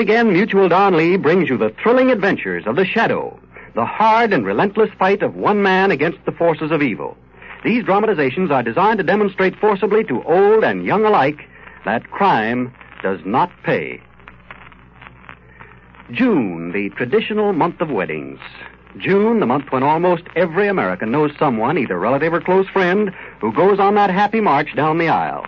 again, Mutual Don Lee brings you the thrilling adventures of the Shadow, the hard and relentless fight of one man against the forces of evil. These dramatizations are designed to demonstrate forcibly to old and young alike that crime does not pay. June, the traditional month of weddings. June, the month when almost every American knows someone, either relative or close friend, who goes on that happy march down the aisle.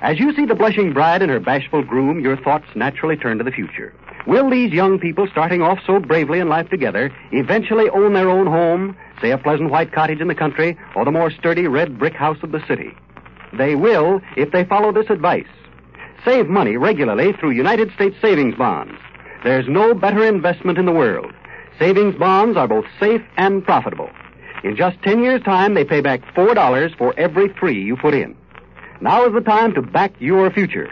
As you see the blushing bride and her bashful groom, your thoughts naturally turn to the future. Will these young people, starting off so bravely in life together, eventually own their own home, say a pleasant white cottage in the country, or the more sturdy red brick house of the city? They will if they follow this advice. Save money regularly through United States savings bonds. There's no better investment in the world. Savings bonds are both safe and profitable. In just 10 years' time, they pay back $4 for every three you put in. Now is the time to back your future.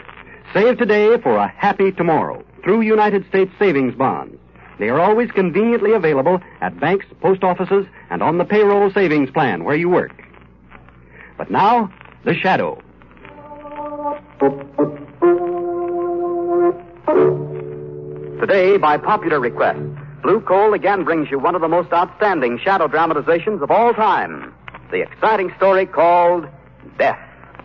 Save today for a happy tomorrow through United States savings bonds. They are always conveniently available at banks, post offices, and on the payroll savings plan where you work. But now, the shadow. Today, by popular request, Blue Coal again brings you one of the most outstanding shadow dramatizations of all time. The exciting story called Death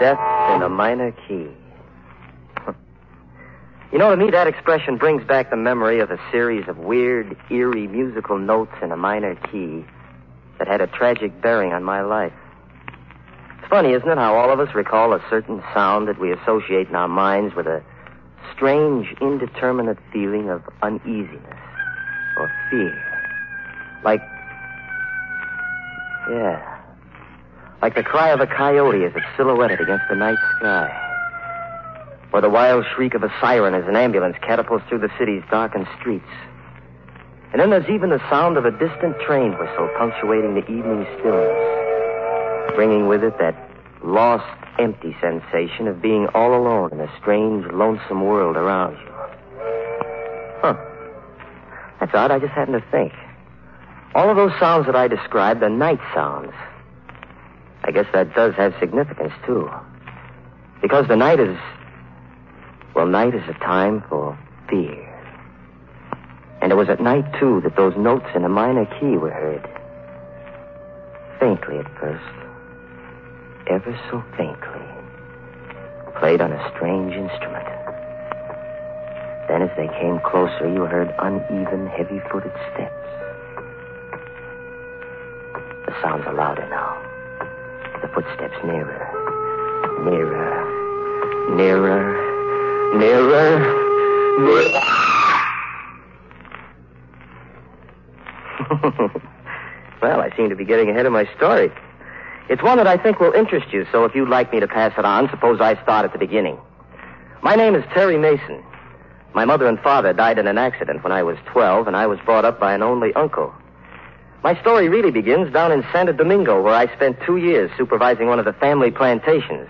Death in a minor key. you know, to me, that expression brings back the memory of a series of weird, eerie musical notes in a minor key that had a tragic bearing on my life. It's funny, isn't it, how all of us recall a certain sound that we associate in our minds with a strange, indeterminate feeling of uneasiness or fear. Like, yeah, like the cry of a coyote as it's silhouetted against the night sky. Or the wild shriek of a siren as an ambulance catapults through the city's darkened streets. And then there's even the sound of a distant train whistle punctuating the evening stillness, bringing with it that lost, empty sensation of being all alone in a strange, lonesome world around you. Huh. That's odd. I just happened to think. All of those sounds that I described are night sounds. I guess that does have significance, too. Because the night is. Well, night is a time for fear. And it was at night, too, that those notes in a minor key were heard. Faintly at first. Ever so faintly. Played on a strange instrument. Then, as they came closer, you heard uneven, heavy footed steps. The sounds are louder now. Footsteps nearer. Nearer. Nearer. Nearer. Nearer. well, I seem to be getting ahead of my story. It's one that I think will interest you, so if you'd like me to pass it on, suppose I start at the beginning. My name is Terry Mason. My mother and father died in an accident when I was 12, and I was brought up by an only uncle. My story really begins down in Santo Domingo, where I spent two years supervising one of the family plantations.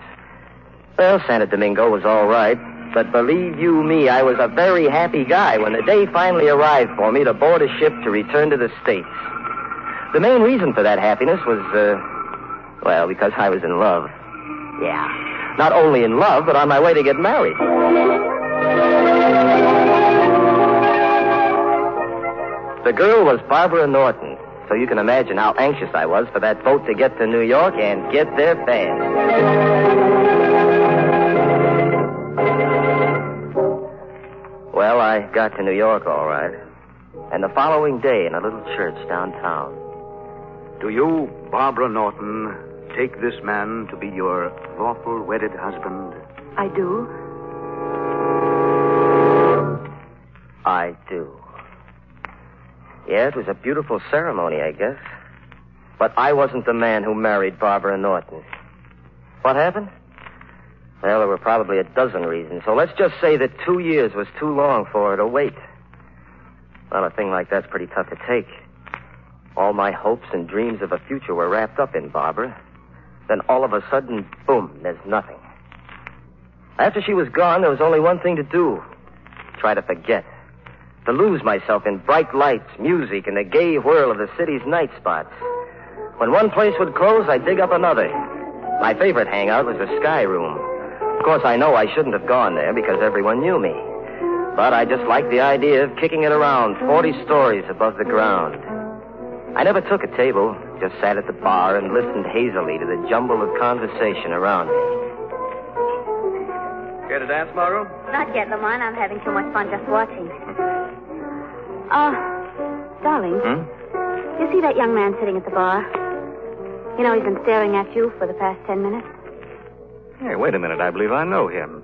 Well, Santo Domingo was all right, but believe you me, I was a very happy guy when the day finally arrived for me to board a ship to return to the States. The main reason for that happiness was, uh, well, because I was in love. Yeah. Not only in love, but on my way to get married. The girl was Barbara Norton, so you can imagine how anxious I was for that boat to get to New York and get there fast. Well, I got to New York all right. And the following day in a little church downtown. Do you, Barbara Norton, take this man to be your lawful wedded husband? I do. I do. Yeah, it was a beautiful ceremony, I guess. But I wasn't the man who married Barbara Norton. What happened? Well, there were probably a dozen reasons, so let's just say that two years was too long for her to wait. Well, a thing like that's pretty tough to take. All my hopes and dreams of a future were wrapped up in Barbara. Then all of a sudden, boom, there's nothing. After she was gone, there was only one thing to do try to forget. To lose myself in bright lights, music, and the gay whirl of the city's night spots. When one place would close, I'd dig up another. My favorite hangout was the Sky Room. Of course, I know I shouldn't have gone there because everyone knew me. But I just liked the idea of kicking it around 40 stories above the ground. I never took a table, just sat at the bar and listened hazily to the jumble of conversation around me. Care to dance, Margot? Not yet, Lamont. I'm having too much fun just watching. Uh, darling, Hmm? you see that young man sitting at the bar? You know, he's been staring at you for the past ten minutes. Hey, wait a minute. I believe I know him.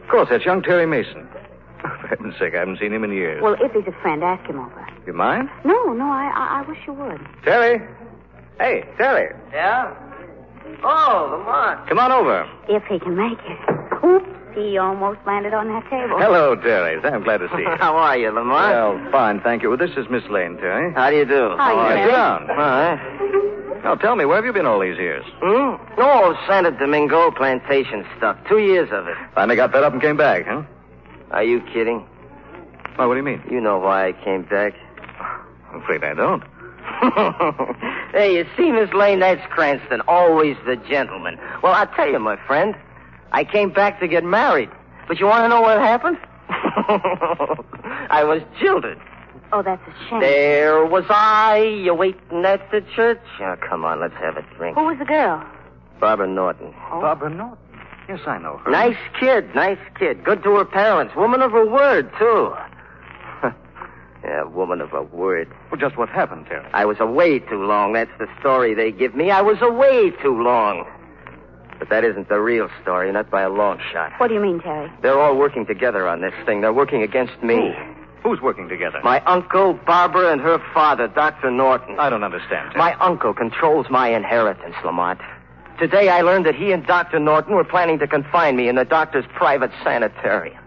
Of course, that's young Terry Mason. For heaven's sake, I haven't seen him in years. Well, if he's a friend, ask him over. you mind? No, no, I, I, I wish you would. Terry? Hey, Terry. Yeah? Oh, Lamont. Come on over. If he can make it. Oops, he almost landed on that table. Hello, Terry. I'm glad to see you. How are you, Lamont? Well, fine, thank you. Well, this is Miss Lane, Terry. How do you do? How are you, Sit Terry? down. All right. Now, tell me, where have you been all these years? Hmm? No, Santo Domingo plantation stuff. Two years of it. Finally got fed up and came back, huh? Are you kidding? Well, what do you mean? You know why I came back. I'm afraid I don't. hey, you see, Miss Lane, that's Cranston, always the gentleman. Well, I'll tell you, my friend, I came back to get married. But you want to know what happened? I was jilted. Oh, that's a shame. There was I, you waiting at the church. Oh, come on, let's have a drink. Who was the girl? Barbara Norton. Oh. Barbara Norton. Yes, I know her. Nice kid, nice kid. Good to her parents. Woman of her word, too. yeah, woman of her word. Well, just what happened, Terry? I was away too long. That's the story they give me. I was away too long. But that isn't the real story, not by a long shot. What do you mean, Terry? They're all working together on this thing. They're working against me. Who's working together? My uncle, Barbara, and her father, Dr. Norton. I don't understand. Terry. My uncle controls my inheritance, Lamont. Today I learned that he and Dr. Norton were planning to confine me in the doctor's private sanitarium.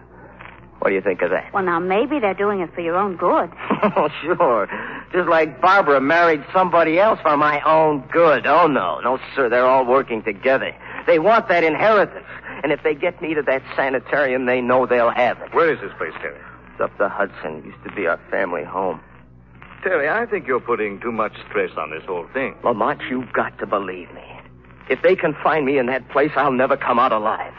What do you think of that? Well, now, maybe they're doing it for your own good. Oh, sure. Just like Barbara married somebody else for my own good. Oh, no. No, sir. They're all working together. They want that inheritance. And if they get me to that sanitarium, they know they'll have it. Where is this place, Terry? It's up the Hudson. Used to be our family home. Terry, I think you're putting too much stress on this whole thing. Lamont, you've got to believe me. If they can find me in that place, I'll never come out alive.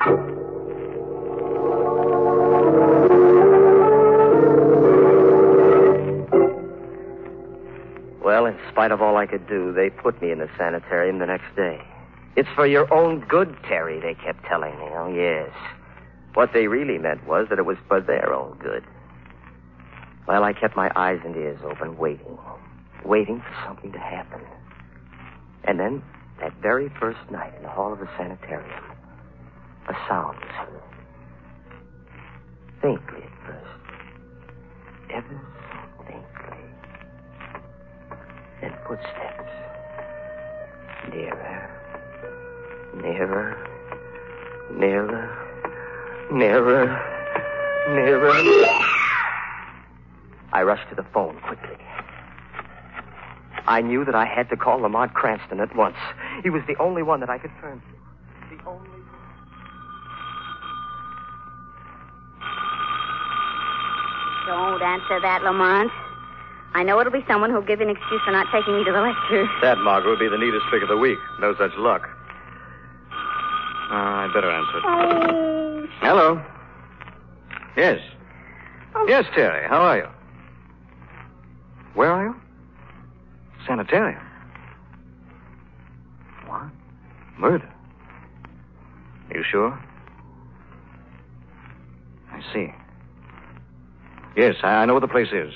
Well, in spite of all I could do, they put me in the sanitarium the next day. It's for your own good, Terry, they kept telling me. Oh, yes. What they really meant was that it was for their own good. Well, I kept my eyes and ears open, waiting. Waiting for something to happen. And then, that very first night in the hall of the sanitarium, a sound was heard. Faintly at first. Ever so faintly. Then footsteps. Nearer. Nearer. Nearer. Nearer. Nearer. I rushed to the phone quickly. I knew that I had to call Lamont Cranston at once. He was the only one that I could turn to. The only. Don't answer that, Lamont. I know it'll be someone who'll give you an excuse for not taking me to the lecture. That, Margot, would be the neatest trick of the week. No such luck. Uh, I'd better answer it. Oh, Hello. Yes. Yes, Terry. How are you? Where are you? Sanitarium. What? Murder? You sure? I see. Yes, I, I know where the place is.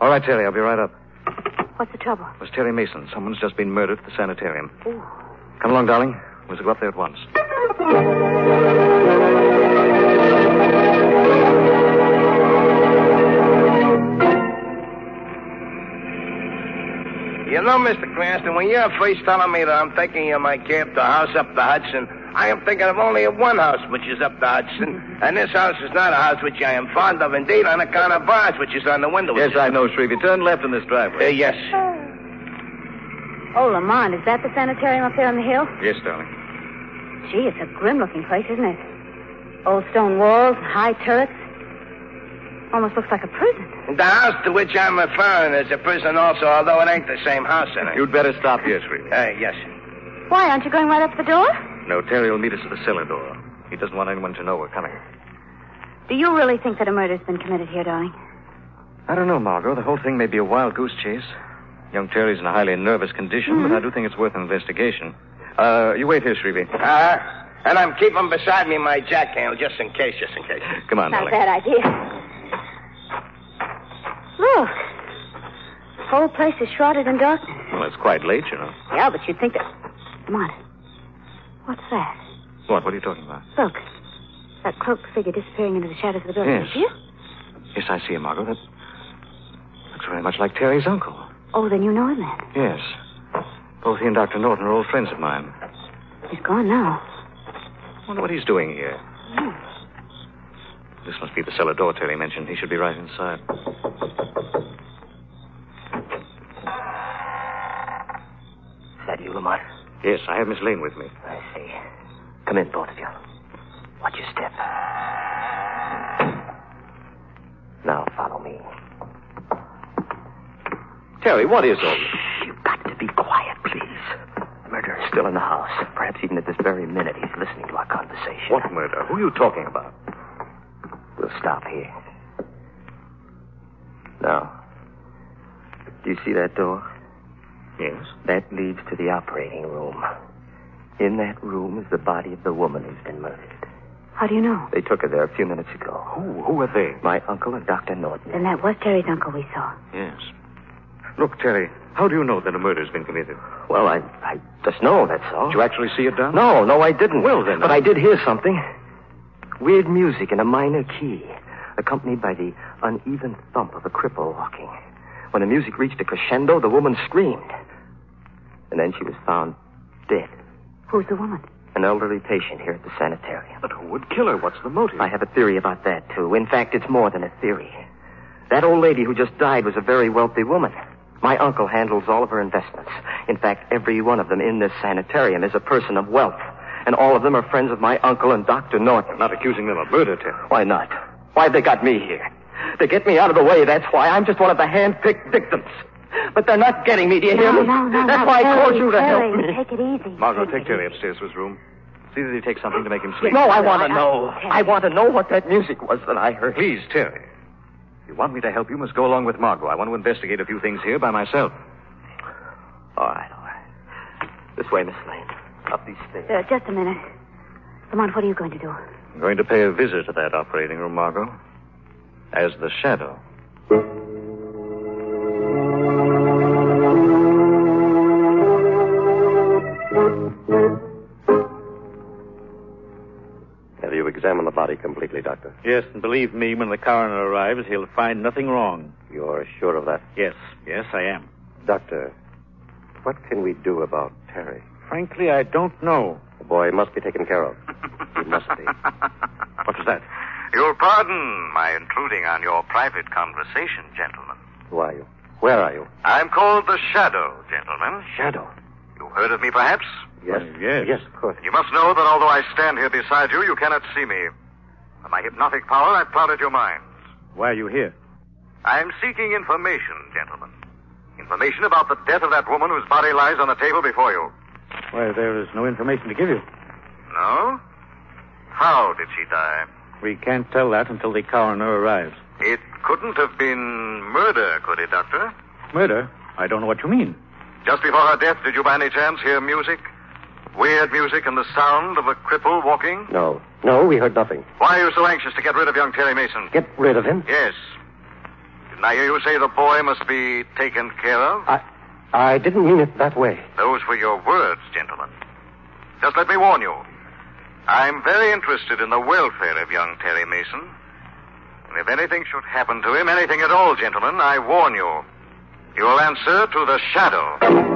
All right, Terry, I'll be right up. what's the trouble? It was Terry Mason. Someone's just been murdered at the sanitarium. Ooh. Come along, darling was to go up there at once. You know, Mr. Cranston, when you're first telling me that I'm thinking of my camp, the house up the Hudson, I am thinking of only of one house, which is up the Hudson. And this house is not a house which I am fond of, indeed, on account of bars, which is on the window. Yes, I know, Shrevey. Turn left in this driveway. Uh, yes. Oh, Lamont, is that the sanitarium up there on the hill? Yes, darling. Gee, it's a grim-looking place, isn't it? Old stone walls, high turrets. Almost looks like a prison. The house to which I'm referring is a prison also, although it ain't the same house in it. You'd better stop here, Shrevey. Uh, yes. Why, aren't you going right up the door? No, Terry will meet us at the cellar door. He doesn't want anyone to know we're coming. Do you really think that a murder's been committed here, darling? I don't know, Margot. The whole thing may be a wild goose chase. Young Terry's in a highly nervous condition, but I do think it's worth an investigation. Uh, you wait here, Shrevey. Uh, and I'm keeping beside me my jack handle just in case, just in case. Come on, Not a bad idea. Look. The whole place is shrouded in darkness. Well, it's quite late, you know. Yeah, but you'd think that. Come on. What's that? What? What are you talking about? Look. That cloaked figure disappearing into the shadows of the building. Yes. See? Yes, I see him, Margot. That looks very much like Terry's uncle. Oh, then you know him then. Yes. Both he and Dr. Norton are old friends of mine. He's gone now. I wonder what he's doing here. This must be the cellar door Terry mentioned. He should be right inside. Is that you, Lamont? Yes, I have Miss Lane with me. I see. Come in, both of you. Watch your step. Now follow me. Terry, what is all this? You've got to be quiet, please. The murderer is still in the house. Perhaps even at this very minute he's listening to our conversation. What murder? Who are you talking about? We'll stop here. Now, do you see that door? Yes. That leads to the operating room. In that room is the body of the woman who's been murdered. How do you know? They took her there a few minutes ago. Who? Who are they? My uncle and Dr. Norton. Then that was Terry's uncle we saw. Yes. Look, Terry, how do you know that a murder's been committed? Well, I, I just know, that's all. Did you actually see it done? No, no, I didn't. Well, then, But uh, I did hear something. Weird music in a minor key, accompanied by the uneven thump of a cripple walking. When the music reached a crescendo, the woman screamed. And then she was found dead. Who's the woman? An elderly patient here at the sanitarium. But who would kill her? What's the motive? I have a theory about that, too. In fact, it's more than a theory. That old lady who just died was a very wealthy woman. My uncle handles all of her investments. In fact, every one of them in this sanitarium is a person of wealth. And all of them are friends of my uncle and Dr. Norton. Not accusing them of murder, Terry. Why not? Why have they got me here? To get me out of the way, that's why. I'm just one of the hand-picked victims. But they're not getting me, do you hear no, me? no, no, That's no, why I called you to Terry, help me. Take it easy. Margot, Take take it Terry upstairs to his room. See that he takes something to make him sleep. No, I want to I- I- know. I want to know what that music was that I heard. Please, Terry. You want me to help, you must go along with Margot. I want to investigate a few things here by myself. All right, all right. This way, Miss Lane. Up these stairs. Uh, just a minute. Lamont, what are you going to do? I'm going to pay a visit to that operating room, Margot. As the shadow. Have you examined the body completely, Doctor? Yes, and believe me, when the coroner arrives, he'll find nothing wrong. You're sure of that? Yes, yes, I am. Doctor, what can we do about Terry? Frankly, I don't know. The boy must be taken care of. He must be. What was that? You'll pardon my intruding on your private conversation, gentlemen. Who are you? Where are you? I'm called the Shadow, gentlemen. Shadow. You've heard of me, perhaps? Yes. Well, yes. Yes, of course. You must know that although I stand here beside you, you cannot see me. By my hypnotic power, I've clouded your minds. Why are you here? I'm seeking information, gentlemen. Information about the death of that woman whose body lies on the table before you. Why, there is no information to give you. No? How did she die? We can't tell that until the coroner arrives. It couldn't have been murder, could it, Doctor? Murder? I don't know what you mean. Just before her death, did you by any chance hear music? Weird music and the sound of a cripple walking? No. No, we heard nothing. Why are you so anxious to get rid of young Terry Mason? Get rid of him? Yes. Didn't I hear you say the boy must be taken care of? I. I didn't mean it that way. Those were your words, gentlemen. Just let me warn you. I'm very interested in the welfare of young Terry Mason. And if anything should happen to him, anything at all, gentlemen, I warn you, You'll answer to the shadow.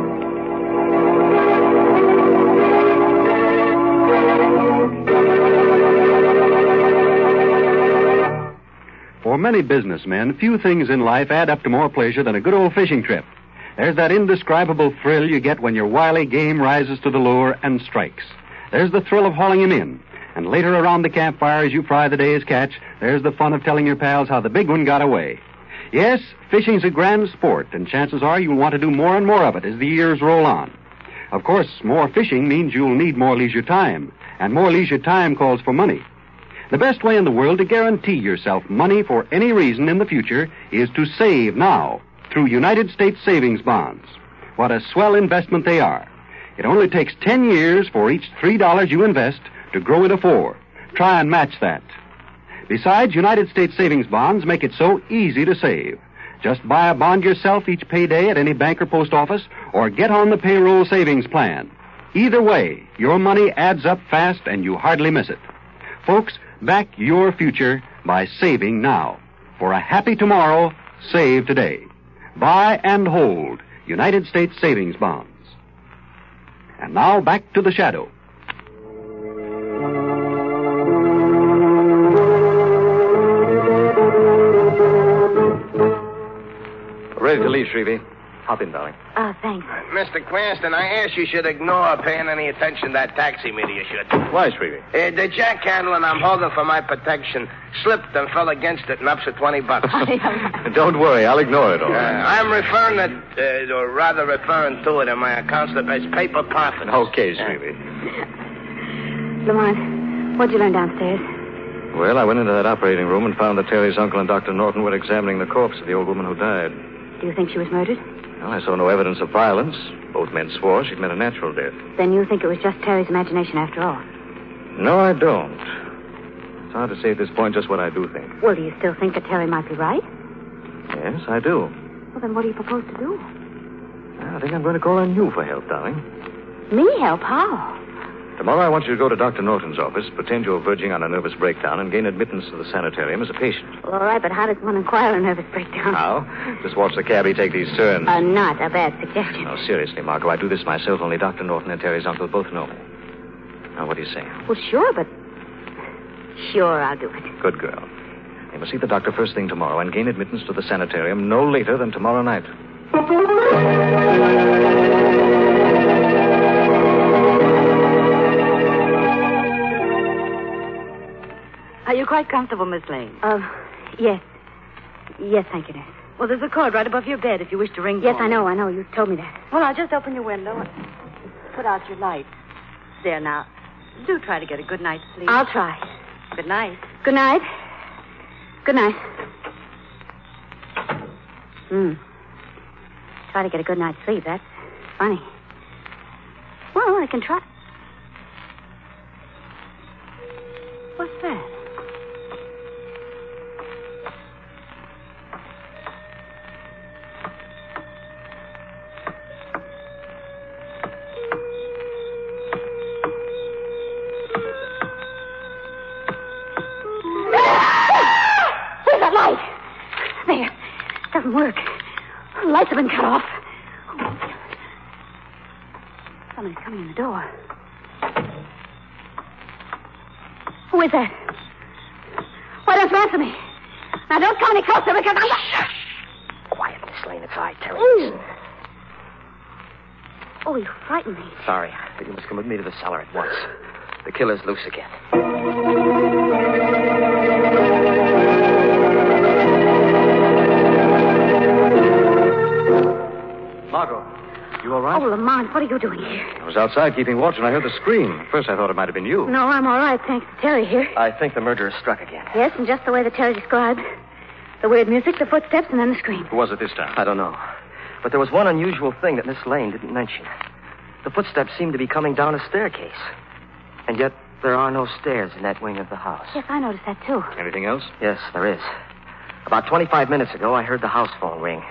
For many businessmen, few things in life add up to more pleasure than a good old fishing trip. There's that indescribable thrill you get when your wily game rises to the lure and strikes. There's the thrill of hauling him in. And later around the campfire as you fry the day's catch, there's the fun of telling your pals how the big one got away. Yes, fishing's a grand sport, and chances are you'll want to do more and more of it as the years roll on. Of course, more fishing means you'll need more leisure time, and more leisure time calls for money. The best way in the world to guarantee yourself money for any reason in the future is to save now through United States savings bonds. What a swell investment they are. It only takes 10 years for each $3 you invest to grow into four. Try and match that. Besides, United States savings bonds make it so easy to save. Just buy a bond yourself each payday at any bank or post office or get on the payroll savings plan. Either way, your money adds up fast and you hardly miss it. Folks, back your future by saving now. For a happy tomorrow, save today. Buy and hold United States savings bonds. And now back to the shadow. Ready to leave, Shrevey. Hop in, darling. Oh, thanks. Mr. Cranston, I ask you should ignore paying any attention to that taxi meter you should. Why, Shrevey? Uh, the jack handle and I'm holding for my protection slipped and fell against it and upset 20 bucks. Don't worry, I'll ignore it all. Uh, I'm referring it, uh, or rather referring to it in my account slip as paper profits. Okay, Shrevey. Lamont, what'd you learn downstairs? Well, I went into that operating room and found that Terry's uncle and Dr. Norton were examining the corpse of the old woman who died. Do you think she was murdered? Well, I saw no evidence of violence. Both men swore she'd met a natural death. Then you think it was just Terry's imagination after all? No, I don't. It's hard to say at this point just what I do think. Well, do you still think that Terry might be right? Yes, I do. Well, then what do you propose to do? I think I'm going to call on you for help, darling. Me help? How? Tomorrow I want you to go to Dr. Norton's office, pretend you're verging on a nervous breakdown, and gain admittance to the sanitarium as a patient. Well, all right, but how does one inquire a nervous breakdown? How? Just watch the cabbie take these turns. Uh, not a bad suggestion. No, seriously, Margot, I do this myself. Only Dr. Norton and Terry's uncle both know me. Now, what do you say? Well, sure, but. Sure, I'll do it. Good girl. You must see the doctor first thing tomorrow and gain admittance to the sanitarium no later than tomorrow night. Are you quite comfortable, Miss Lane? Uh, yes. Yes, thank you, nurse. Well, there's a cord right above your bed if you wish to ring. Yes, I know, I know. You told me that. Well, I'll just open your window and put out your light. There now. Do try to get a good night's sleep. I'll try. Good night. Good night. Good night. Hmm. Try to get a good night's sleep. That's funny. Well, I can try. What's that? Closer I'm. Shh. Quiet, Miss Lane. It's I, Terry. Ooh. Oh, you frightened me. Sorry, but you must come with me to the cellar at once. The killer's loose again. Margot, you all right? Oh, Lamont, what are you doing here? I was outside keeping watch, and I heard the scream. At first, I thought it might have been you. No, I'm all right, thanks to Terry here. I think the murderer struck again. Yes, and just the way that Terry described. The weird music, the footsteps, and then the scream. Who was it this time? I don't know. But there was one unusual thing that Miss Lane didn't mention. The footsteps seemed to be coming down a staircase. And yet, there are no stairs in that wing of the house. Yes, I noticed that, too. Anything else? Yes, there is. About 25 minutes ago, I heard the house phone ring.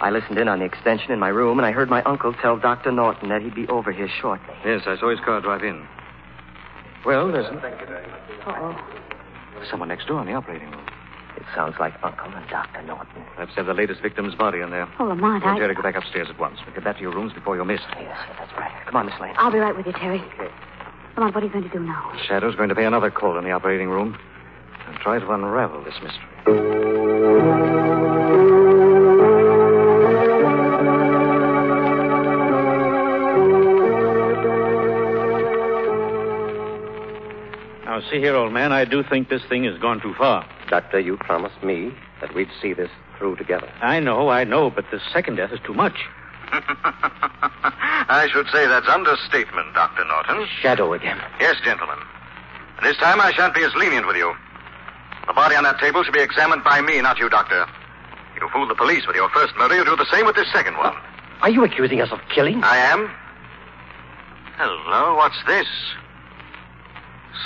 I listened in on the extension in my room, and I heard my uncle tell Dr. Norton that he'd be over here shortly. Yes, I saw his car drive in. Well, there's Uh-oh. someone next door in the operating room. It sounds like Uncle and Dr. Norton. Let's have the latest victim's body in there. Oh, Lamont, Tell I... Terry to go back upstairs at once. We'll get back to your rooms before you're missed. Yes, that's right. Come on, Miss Lane. I'll be right with you, Terry. Okay. Lamont, what are you going to do now? Shadow's going to pay another call in the operating room and try to unravel this mystery. See here, old man, I do think this thing has gone too far. Doctor, you promised me that we'd see this through together. I know, I know, but the second death is too much. I should say that's understatement, Dr. Norton. Shadow again. Yes, gentlemen. This time I shan't be as lenient with you. The body on that table should be examined by me, not you, Doctor. You fooled the police with your first murder. You do the same with this second one. Are you accusing us of killing? I am. Hello, what's this?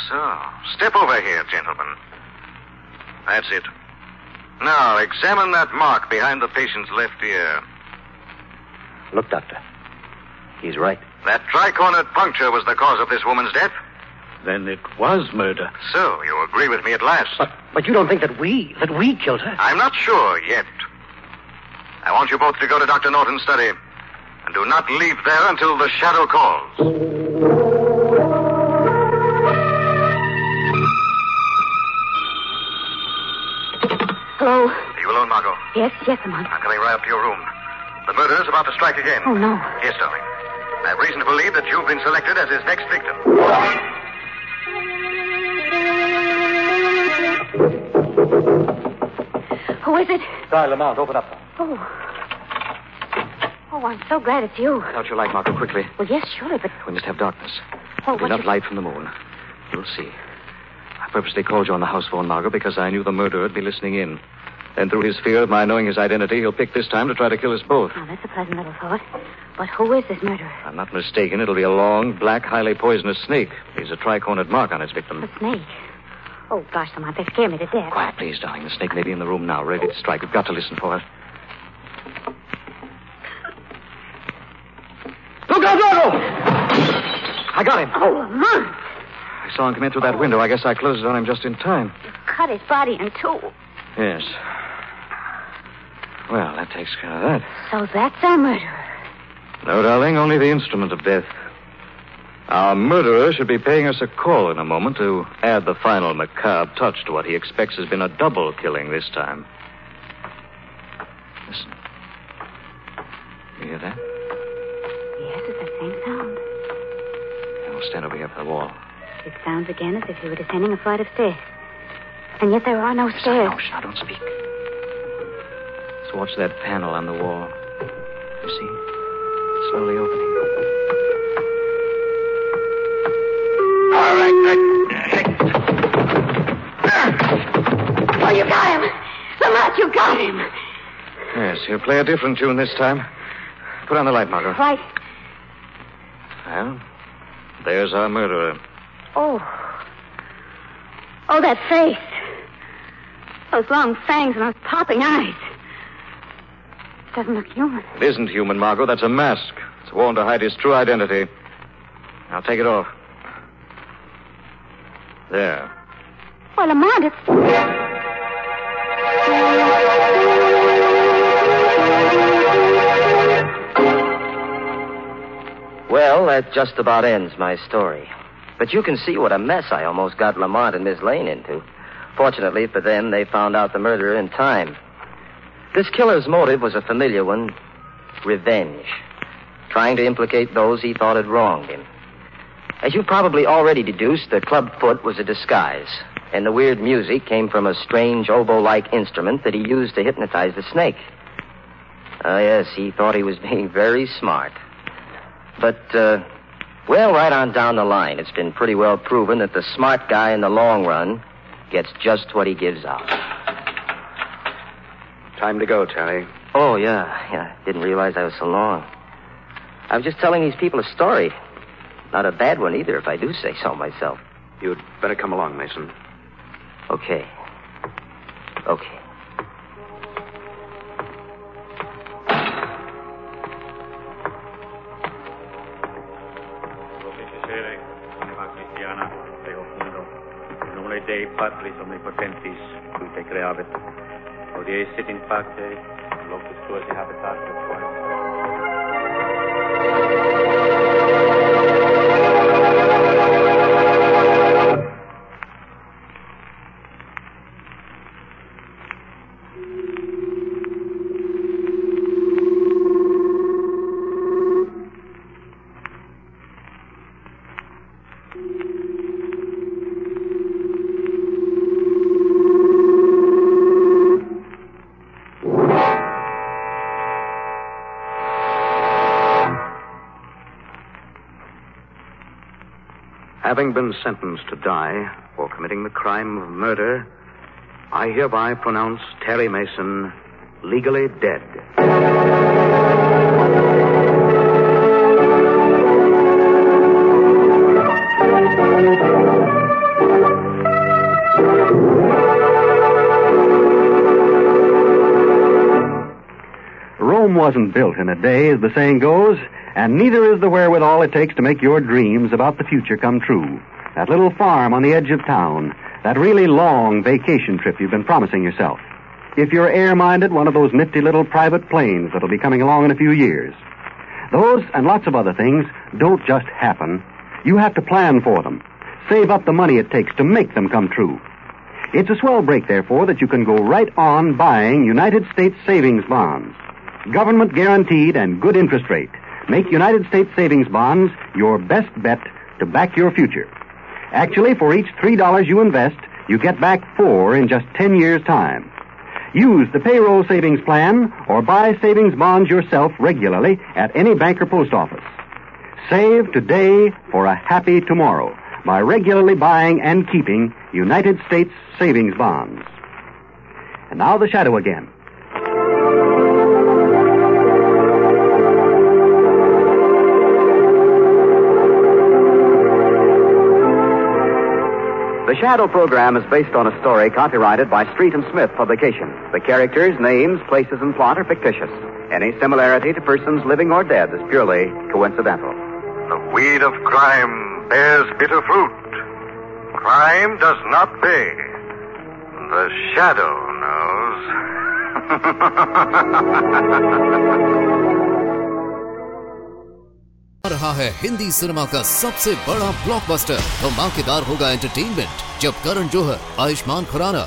So, step over here, gentlemen. That's it. Now, examine that mark behind the patient's left ear. Look, Doctor. He's right. That tricornered puncture was the cause of this woman's death. Then it was murder. So, you agree with me at last? But, but you don't think that we, that we killed her? I'm not sure yet. I want you both to go to Dr. Norton's study. And do not leave there until the shadow calls. Hello? Are you alone, Margot? Yes, yes, Lamont. I'm coming right up to your room. The murderer's about to strike again. Oh, no. Yes, darling. I have reason to believe that you've been selected as his next victim. Who is it? Di Lamont, open up. Oh. Oh, I'm so glad it's you. Out your light, Margot, quickly. Well, yes, surely, but... We must have darkness. Oh, With what enough you- light from the moon. You'll see. I purposely called you on the house phone, Margot, because I knew the murderer would be listening in. Then, through his fear of my knowing his identity, he'll pick this time to try to kill us both. Oh, that's a pleasant little thought. But who is this murderer? If I'm not mistaken, it'll be a long, black, highly poisonous snake. He's a tricornered mark on its victim. A snake. Oh, gosh, Lamont, they scare me to death. Quiet, please, darling. The snake may be in the room now, ready to strike. We've got to listen for it. Look out, Margot! I got him. Oh, Lamont! I saw him come in through that window. I guess I closed it on him just in time. You Cut his body in two. Yes. Well, that takes care of that. So that's our murderer. No, darling, only the instrument of death. Our murderer should be paying us a call in a moment to add the final macabre touch to what he expects has been a double killing this time. Listen. You hear that? Yes, it's the same sound. Now, we'll stand over here by the wall. It sounds again as if he were descending a flight of stairs. And yet there are no stairs. know. Shh, now, don't speak. Let's watch that panel on the wall. You see? It's slowly opening. All right, Oh, you got him! Lamont, you got him! Yes, he'll play a different tune this time. Put on the light, Margot. Right. Well, there's our murderer. Oh. Oh, that face. Those long fangs and those popping eyes. It doesn't look human. It isn't human, Margot. That's a mask. It's worn to hide his true identity. Now take it off. There. Well, Lamont, it's. Well, that just about ends my story. But you can see what a mess I almost got Lamont and Miss Lane into. Fortunately for them, they found out the murderer in time. This killer's motive was a familiar one revenge. Trying to implicate those he thought had wronged him. As you probably already deduced, the club foot was a disguise, and the weird music came from a strange oboe like instrument that he used to hypnotize the snake. Ah, yes, he thought he was being very smart. But, uh, well, right on down the line, it's been pretty well proven that the smart guy in the long run gets just what he gives out. Time to go, Terry. Oh, yeah, yeah. Didn't realize I was so long. I was just telling these people a story. Not a bad one either, if I do say so myself. You'd better come along, Mason. Okay. Okay. Normally day partly only potentis, tu te creavit. Hodie sit in parte, locus tuas habitatus qualis. Having been sentenced to die for committing the crime of murder, I hereby pronounce Terry Mason legally dead. Rome wasn't built in a day, as the saying goes, and neither is the wherewithal it takes to make your dreams about the future come true. That little farm on the edge of town, that really long vacation trip you've been promising yourself. If you're air minded, one of those nifty little private planes that'll be coming along in a few years. Those and lots of other things don't just happen. You have to plan for them. Save up the money it takes to make them come true. It's a swell break, therefore, that you can go right on buying United States savings bonds. Government guaranteed and good interest rate. Make United States savings bonds your best bet to back your future. Actually, for each $3 you invest, you get back four in just 10 years' time. Use the payroll savings plan or buy savings bonds yourself regularly at any bank or post office. Save today for a happy tomorrow by regularly buying and keeping United States savings bonds. And now the shadow again. Shadow program is based on a story copyrighted by Street and Smith Publications. The characters, names, places, and plot are fictitious. Any similarity to persons living or dead is purely coincidental. The weed of crime bears bitter fruit. Crime does not pay. The shadow knows. रहा है Hindi cinema का सबसे बड़ा blockbuster धमाकेदार होगा entertainment जब करण जोहर, आयुष्मान खुराना